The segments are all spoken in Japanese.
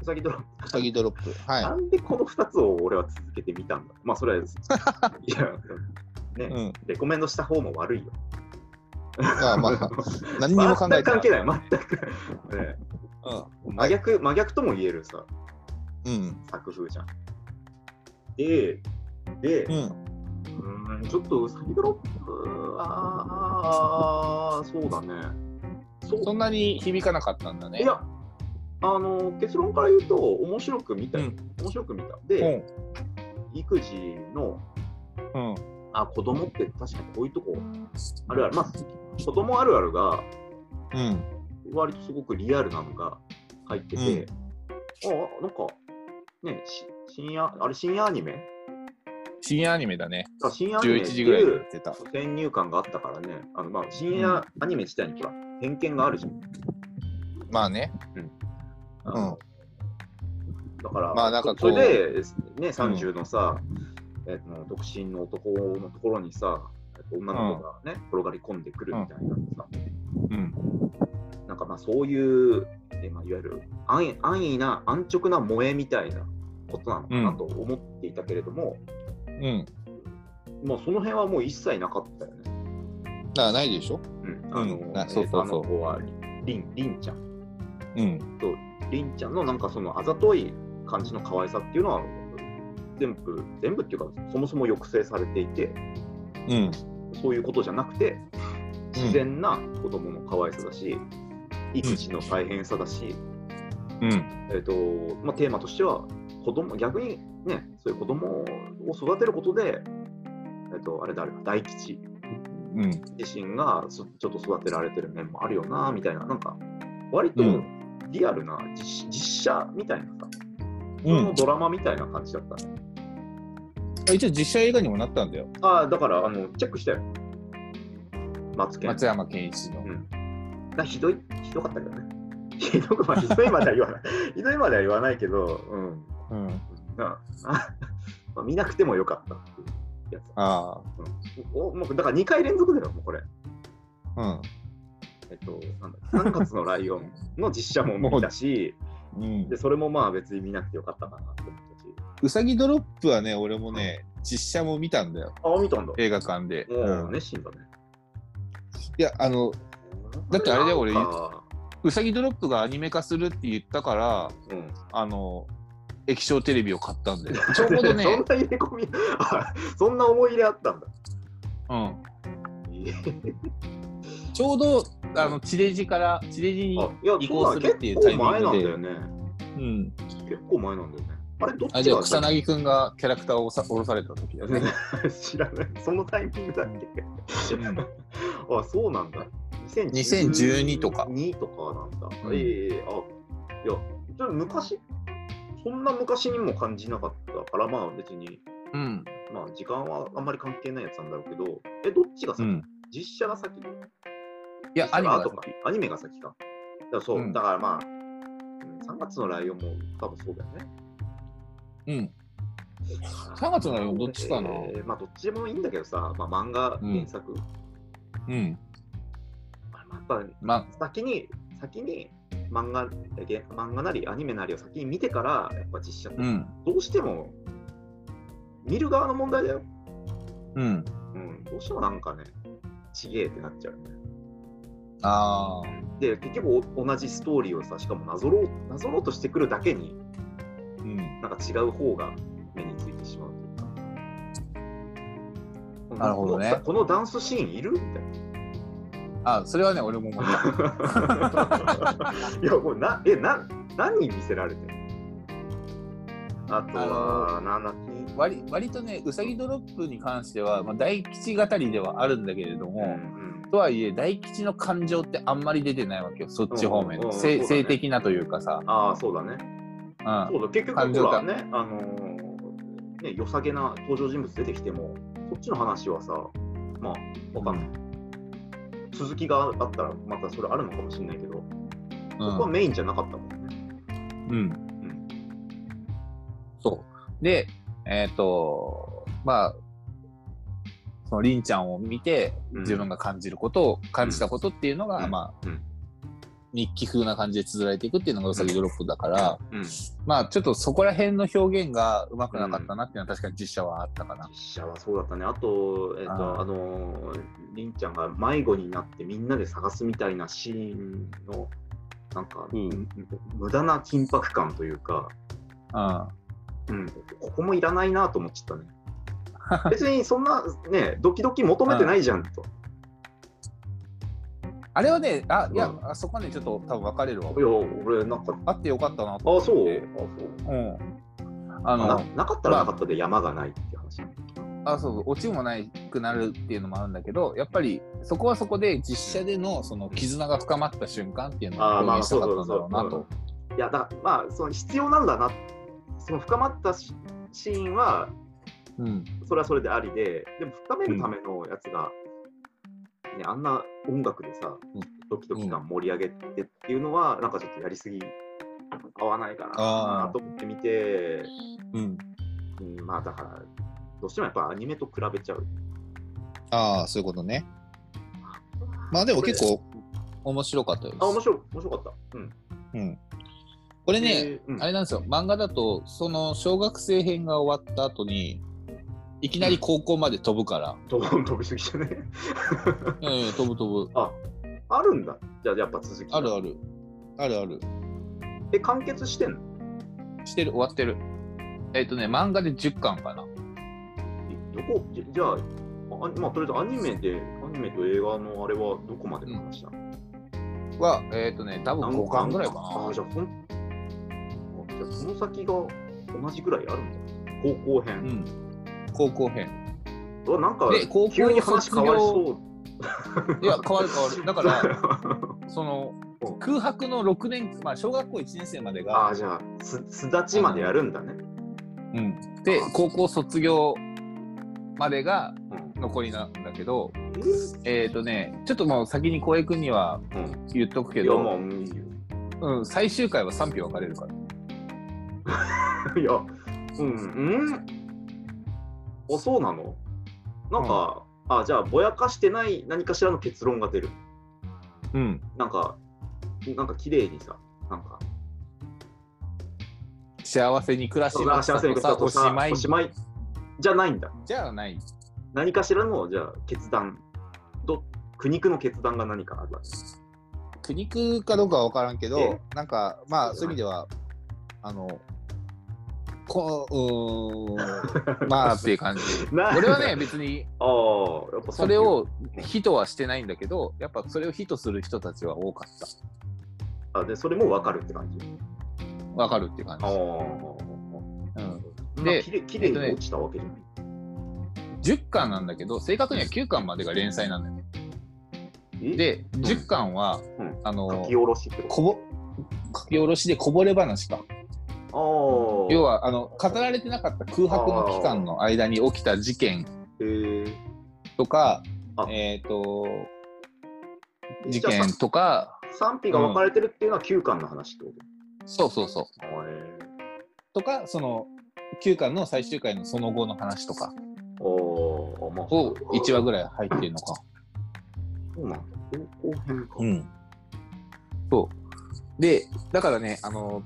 うさぎドロップ。うさぎドロップ。はなんでこの2つを俺は続けてみたんだ？まあそれは、いや、ね、い。うん。レコメンドした方も悪いよ。あまあ、何にも考えてない。関係ない、全く。ね、うん。真逆、真逆とも言えるさ、うん。作風じゃん。で、で、うん。んちょっとウサギドロップは、そうだね。そんなに響かなかったんだね。いや、あの結論から言うと、面白く見たよ、うん面白く見た。うで、ん。育児の、うん。あ、子供って確かにこういうとこあるある。まあ、子供あるあるが、うん。割とすごくリアルなのが入ってて、あ、なんか、ね、し深夜、あれ深夜アニメ？深夜アニメだね。あ深夜アニメ11って時ぐらいってた。先入観があったからね、あのまあ深夜アニメ自体にほら、偏見があるじゃん。まあね。あのだから、まあなんかそれで、ね、30のさ、えっと独身の男のところにさ、えっと女の子がね、転がり込んでくるみたいなさ、うん。なんかまあそういう、えまあ、いわゆる安易安易な安直な萌えみたいなことなのかなと思っていたけれども、うん。まあその辺はもう一切なかったよね。だからないでしょ？うん、あの、うんあそうそうそう。えっとあの子はりんりんちゃん。うん。とりんちゃんのなんかそのあざとい感じの可愛さっていうのは全部全部っていうかそもそも抑制されていてうん。そういうことじゃなくて自然な子供の可愛さだし、育児の大変さだし、うん。えっとまあ、テーマとしては子供逆にねそういう子供を育てることで、えっと、あれだあれだ大吉うん。自身がそちょっと育てられてる面もあるよなみたいななんか割とうんリアルな実,、実写みたいなさ。ドラマみたいな感じだったね。一応実写映画にもなったんだよ。ああだからあのチェックしたよ。マツケン。松山ケンイチのう。んだひどいひどかったけどね。ひどくまあひどいまでは言わない。ひどいまでは言わないけど、うん。うん。まあ、見なくてもよかったっていうやつ。あうんおもうだから2回連続だよ、もうこれ。あ。えっと、なんだ3月のライオンの実写も見たし、うん。うんで。それもまあ別に見なくてよかったかなって思ったし。うさぎドロップはね、俺もね、実写も見たんだよ。ああ、見たんだ。映画館で。もううん熱心だね。いや、あの、だってあれだよ俺うさぎドロップがアニメ化するって言ったから、うん。あの、液晶テレビを買ったんだよ。ちょうどそんね、な入れ込み、あ そんな思い入れあったんだ。うん。えーちょうど、あの、地デジから、地デジに、移行するっていうタイミングで前なんだよね。うん。結構前なんだよね。あれ、どっちがあ、じゃあ、草薙くんがキャラクターをさ 降ろされた時だね。知らない。そのタイミングだっけ、あ、そうなんだ。2012とか2とかなんだ。うんええあ、いや、昔、そんな昔にも感じなかったから、まあ別に、うん。まあ時間はあんまり関係ないやつなんだろうけど、え、どっちが先、うん。実写が先？いや、アニメが後か。アニメが先か。だからそう、うんだからまあ、うん3月のライオンも多分そうだよね。うん。3月のライオンどっちかなえーまあどっちでもいいんだけどさ、まあ漫画うん原作、うん。まあやっぱま先に、先に漫画漫画なりアニメなりを先に見てから、やっぱ実写ってうん。どうしても見る側の問題だよ。うん。うん、どうしてもなんかね、ちげえってなっちゃうよね。ああ。で、結局お同じストーリーをさ、しかもなぞろうなぞろうとしてくるだけに、うん。なんか違う方が目についてしまうというか。なるほどねこのダンスシーンいる？みたいあ、それはね、俺も思った。な。いや、これな、え、な、何に見せられてるあとは、なんだっけ？割割とね、うさぎドロップに関しては、まあ、大吉語りではあるんだけれども、うんとはいえ、大吉の感情ってあんまり出てないわけよ、そっち方面の。うんうん性的なというかさ。ああ、そうだね。うんそうだ、結局、ほらね、あのーね、良さげな登場人物出てきても、そっちの話はさ、まあ、わかんない。続きがあったら、またそれあるのかもしれないけど、そこはメインじゃなかったもんね。うん。うん。そう。で、えっ、と、まあ、そのりんちゃんを見て、うん自分が感じることを、感じたことっていうのが、うんまあ、うん日記風な感じで綴られていくっていうのがうさぎドロップだから、うん。まあちょっとそこら辺の表現がうまくなかったなっていうのは確かに実写はあったかな。実写はそうだったね。あと、えっ、と、あのー、りんちゃんが迷子になってみんなで探すみたいなシーンの、なんか、無駄な緊迫感というか、うん。うん、ここもいらないなと思っちゃったね。別にそんなね、ドキドキ求めてないじゃんと。あれはね、あ、いやう、あそこはね、ちょっと多分分かれるわい。や、俺、なんか、あってよかったなあ、とそう。あそう？うん。あの、あななかったらなかったで山がないっていう話。あそうオチもないくなるっていうのもあるんだけどやっぱりそこはそこで実写でのその絆が深まった瞬間っていうのをあーまあ表現したかったんだろうなそうそうと。いや、だまあ、その必要なんだな、その深まったシシーンは、うんそれはそれでありで、でも深めるためのやつが、ね、あんな音楽でさうん、ドキドキ感盛り上げてっていうのは、なんかちょっとやりすぎ、合わないかなと思ってみて、うん、うん、まあだから、どうしてもやっぱアニメと比べちゃう。ああそういうことね。まあでも結構面白かったです。あ、面白い、面白かった。うん。うん、これね、えーうんあれなんですよ漫画だとその小学生編が終わった後にいきなり高校まで飛ぶから、ドーン飛びすぎじゃね？いやいや飛ぶ飛ぶ。あ、あるんだ。じゃあやっぱ続き。あるある。あるある。え、完結してんの？してる終わってる。えっ、とね漫画で10巻かな。えどこ？じゃじゃあ、あまあ、とりあえずアニメで、アニメと映画のあれはどこまでの話なの、はえっ、とね多分5巻ぐらいかな。あ、じゃあ、ほんあじゃあその先が同じぐらいあるんだ。高校う編。ん高校編なんかで高校急に話変わりそう。いや変わる変わる だから そのうん空白の6年まあ小学校1年生まであがあ、じゃあ、す巣立ちまでやるんだね。うん、で高校卒業までがうん。残りなんだけどええっ、とねちょっともう先に浩平君にはうん。言っとくけど、まあ、いいよ。うん、最終回は賛否分かれるから いや、うん、うん。あ、そうなの？なんか、あ、じゃあ、ぼやかしてない何かしらの結論が出る。うん。なんか、なんか綺麗にさ、なんか、幸せに暮らしました幸せにとさおしまい。おしまい。じゃないんだ。じゃあない。何かしらの、じゃあ、決断、ど苦肉の決断が何かあるわけ？苦肉かどうかは分からんけどえなんかまあそういう意味ではあのこううーん まあっていう感じ。な俺はね別にそれを非とはしてないんだけどやっぱそれを非とする人たちは多かった。あで、それも分かるって感じ？分かるって感。じ、うん。できれいに落ちたわけじゃない。10巻なんだけど正確には9巻までが連載なんだよね。え、で10巻は、うん。あの書き下ろし書き下ろしでこぼれ話か。とああ。要はあの語られてなかった空白の期間の間に起きた事件えー、とかあえっ、と事件とか賛否が分かれてるっていうのは9巻の話ってこそうそうそう。と、かその9巻の最終回のその後の話とか。を1話ぐらい入ってるのか。そうなんだ。後後編か。うん。そう。でだからねあの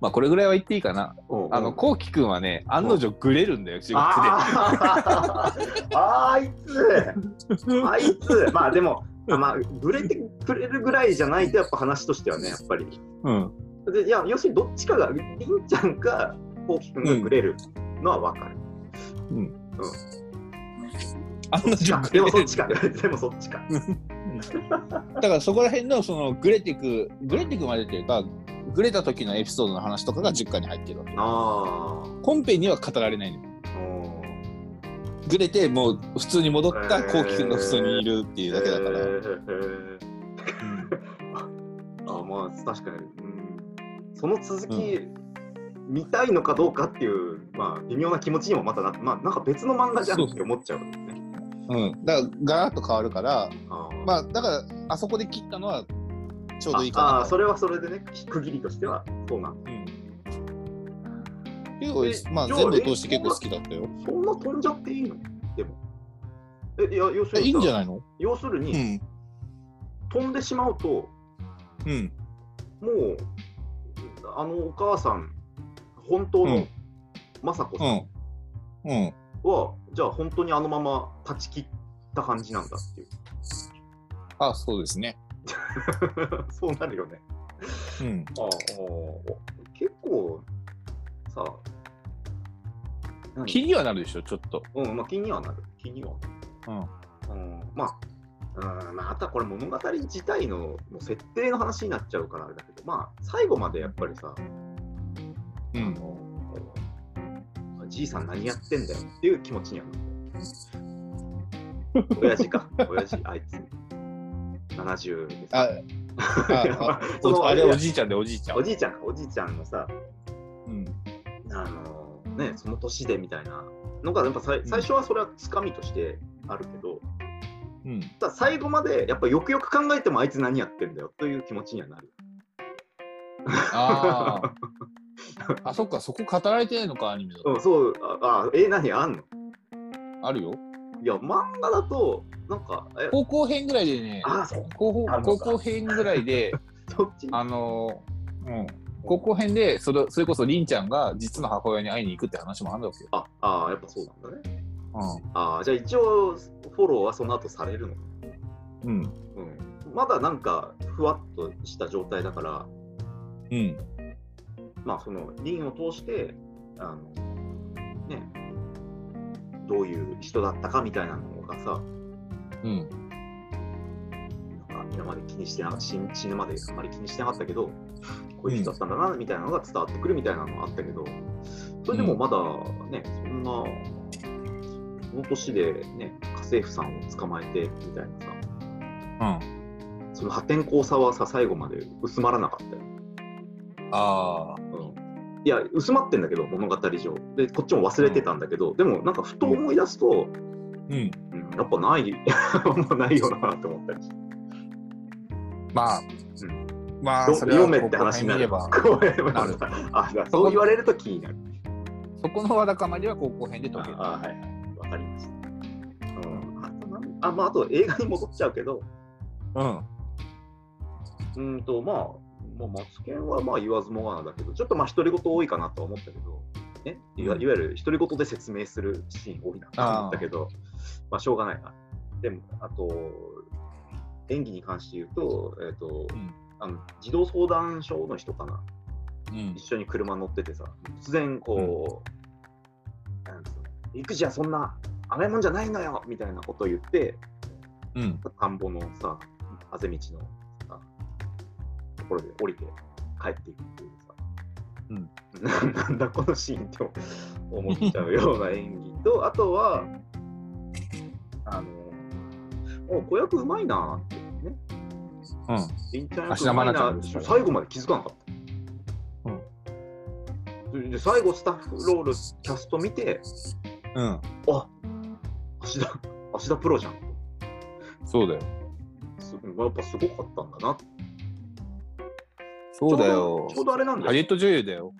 まあこれぐらいは言っていいかなうんあの、こうきくんはね、案の定グレるんだよ、中学あーあいつ、で。あいつ、まあでも、まあ、ぶれてくれるぐらいじゃないと、やっぱ話としてはね、やっぱり。うん。でいや、要するにどっちかが、りんちゃんか、こうきくんがくれるのは分かる。案の定グでレる。もそっちか、でもそっちか。だからそこら辺の、その、グレてく、グレてくまでっていうか、グレた時のエピソードの話とかが10巻に入ってるわけ。あ本編には語られないの。グレて、もう普通に戻ったこうきくんが普通にいるっていうだけだから。へーあまあ確かに、うん、その続き、見たいのかどうかっていう、まあ、微妙な気持ちにもまたなまあ、なんか別の漫画じゃんって思っちゃう、ね。うん。だから、ガラッと変わるから、まあ、だから、あそこで切ったのは、ちょうどいいかなと。ああー、それはそれでね、区切りとしてはそうなんだ。うん。結構えまあ、全部通して結構好きだったよ。そんな飛んじゃっていいの？でも。え、いや、要するにさいんじゃないの？要するに、うん。飛んでしまうと、うん。もう、あのお母さん、本当のうん雅子さうんん。うん。は、じゃあ本当にあのまま断ち切った感じなんだっていう。あ、そうですね。そうなるよね。うん。ああ結構さ、何？気にはなるでしょ、ちょっと。うん、まあ気にはなる。気にはうん。なる。うん、まあ、うん、まあ、あとはこれ物語自体のもう設定の話になっちゃうからあれだけど、まあ、最後までやっぱりさ、うん。あのじいさん何やってんだよっていう気持ちにはなる。親父か、親父、あいつ。70です。あ、そのおあれおじいちゃんでおじいちゃん。おじいちゃんか、おじいちゃんのさ、うん。あのね、その年でみたいなのが、やっぱさい最初はそれはつかみとしてあるけど、うん。ただ最後までやっぱよくよく考えてもあいつ何やってんだよという気持ちにはなる。あ あ。あ、そっか、そこ語られてないのか、アニメだと。うん、そう、あ、あえ、何あんの？あるよ。いや、漫画だと、なんか、え、高校編ぐらいでね、高校編ぐらいで、そっちあのー、うん。高校編でそれ、それこそりんちゃんが実の母親に会いに行くって話もあるわけよ。あ、あやっぱそうなんだね。うあじゃあ一応、フォローはその後されるの？ん。うん。うん。まだなんか、ふわっとした状態だから、うん。まあ、その、リンを通して、あの、ね、どういう人だったかみたいなのがさ、うん。なんか今まで気にしてな死ん死ぬまであんまり気にしてなかったけど、こういう人だったんだなみたいなのが伝わってくるみたいなのがあったけど、それでもまだね、そんな、この年でね、家政婦さんを捕まえてみたいなさ、うん。その破天荒さはさ、最後まで薄まらなかったよ。ああ。うんいや、薄まってんだけど、物語上。で、こっちも忘れてたんだけど、でもなんかふと思い出すと、うん。うん、やっぱない、ないよなって思ったりして。まあ、うまあ、読めって話になればなるあ、だそう言われると気になる。そこのわだかまりは高校編で解ける。ああ、はいはい。わかりました。うん。あとあ、まあ、あと映画に戻っちゃうけど、うん。うーんと、まあ、まあ、マツケンはまあ言わずもがなだけど、ちょっとまあ独り言多いかなとは思ったけど、ね、いわいわゆる独り言で説明するシーン多いなと思ったけど、まあしょうがないな。でも、あと、演技に関して言うと、えっ、と、ん。あの児童相談所の人かな、うん。一。緒に車乗っててさ、突然こう、なんつうの？育児はそんな甘いもんじゃないのよみたいなことを言って、うん。田んぼのさ、あぜ道のころで降りて帰っていくっていうさ、うんな なんだこのシーンって思っちゃうような演技と、あとは、あの、お子役うまいなってね、うん。りんちゃん役うまいな菜ちゃんでしょ最後まで気づかなかった。で最後、スタッフロール、キャスト見て、うん。あ芦田、芦田プロじゃん。そうだよ。すやっぱすごかったんだな。そうだよちょうどあれなんだよハリウッド女優だよ。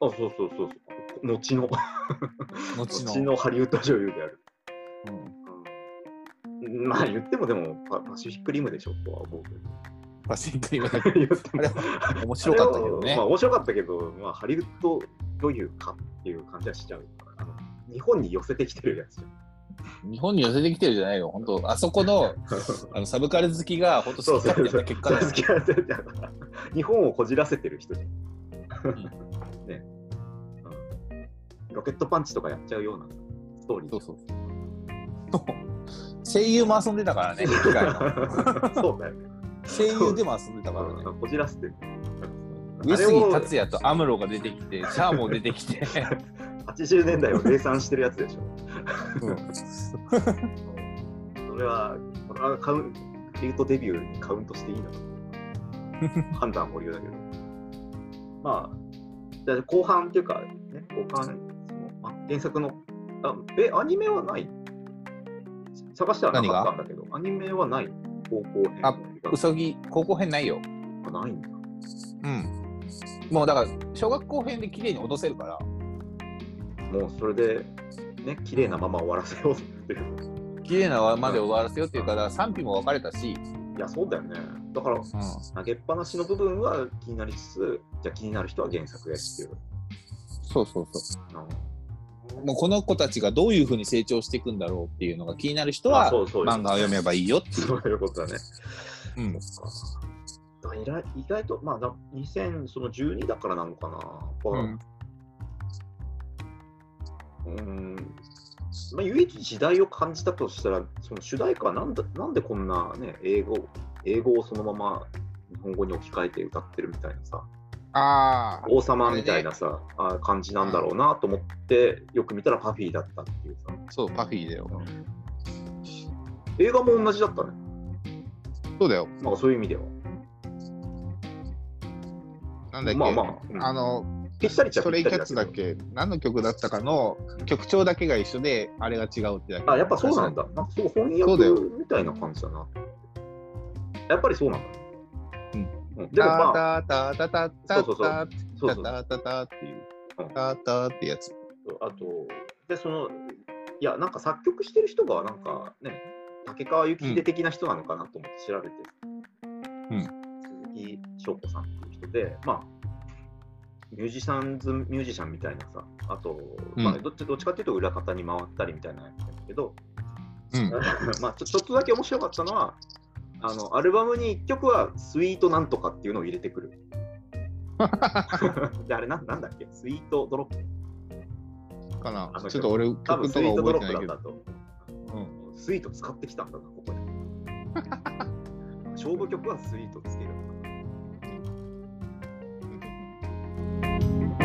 あ、そうそうそうそう。後の、後の。後のハリウッド女優である。うんうん、まあ言ってもでもパパシフィックリムでしょとは思うけど。パシフィックリム言ってもあれ面白かったけどねまあ面白かったけど、まあハリウッド女優かっていう感じはしちゃう日本に寄せてきてるやつじゃん。日本に寄せてきてるじゃないよ。本当あそこの あのサブカル好きが本当好き勝手結果だよ好。き勝手やったから日本をこじらせてる人じゃん。ね、うん。ロケットパンチとかやっちゃうようなストーリーじそゃ。うんそう。声優も遊んでたからね、そうだよね。声優でも遊んでたからね。うんこじらせてる。上杉達也とアムロが出てきて、シャアも出てきて。80年代を冷散してるやつでしょ。うん それは、これはカウンリュートデビューにカウントしていいのか 判断保留だけど。まあ、じゃあ後半っていうか、ね、後半、そのあ原作のあ、え、アニメはない？探してはなかったんだけど、アニメはない高校編あうさぎ、高校編ないよ。あないんだ。うん。もうだから、小学校編で綺麗に脅せるから、もうそれで、ね、綺麗なまま終わらせようっていう。綺麗なままで終わらせようっていうから、賛否も分かれたし、いや、そうだよね。だから、うん投げっぱなしの部分は気になりつつ、じゃあ気になる人は原作へっていう。そうそうそあう。もうこの子たちがどういうふうに成長していくんだろうっていうのが気になる人は漫画を読めばいいよっていう。そういうことだね。うん意外と、まあ、だ2012だからなのかな。うんうん。まあ、唯一時代を感じたとしたら、その主題歌はなんだなんでこんな、ね、英語英語をそのまま日本語に置き換えて歌ってるみたいなさ、ああ、王様みたいなさ、あ感じなんだろうなと思って、よく見たらパフィーだったっていうさ、そう、パフィーだよ。映画も同じだったね、そうだよ。なんかそういう意味では。なんだっけ、まあまあうん。あの、ぴったりっちゃストレイキャッツだっけ？何の曲だったかの曲調だけが一緒で、あれが違うってだけ。あ、やっぱそうなんだ。なんかそう翻そうだよ訳みたいな感じだな。やっぱりそうなんだ。うんうん。でもまあ、タタタタタそうそうそうタ。タタタっていううん。タタってやつ。あと、で、その、いや、なんか作曲してる人が、なんかね、竹川幸秀的な人なのかなと思って調べて、うん鈴木翔子さんっていう人で、まあ、ミュージシャンズ、ミュージシャンみたいなさ、あと、うんまあどっち、どっちかっていうと裏方に回ったりみたいなやつなんだけど、うん。まあちょちょっとだけ面白かったのは、あのアルバムに1曲はスイートなんとかっていうのを入れてくる。で、あれなんなんだっけ？スイートドロップかなあのちょっと俺、多分スイートドロップだった。と。うんスイート使ってきたんだな、ここで。勝負曲はスイートつける Thank you.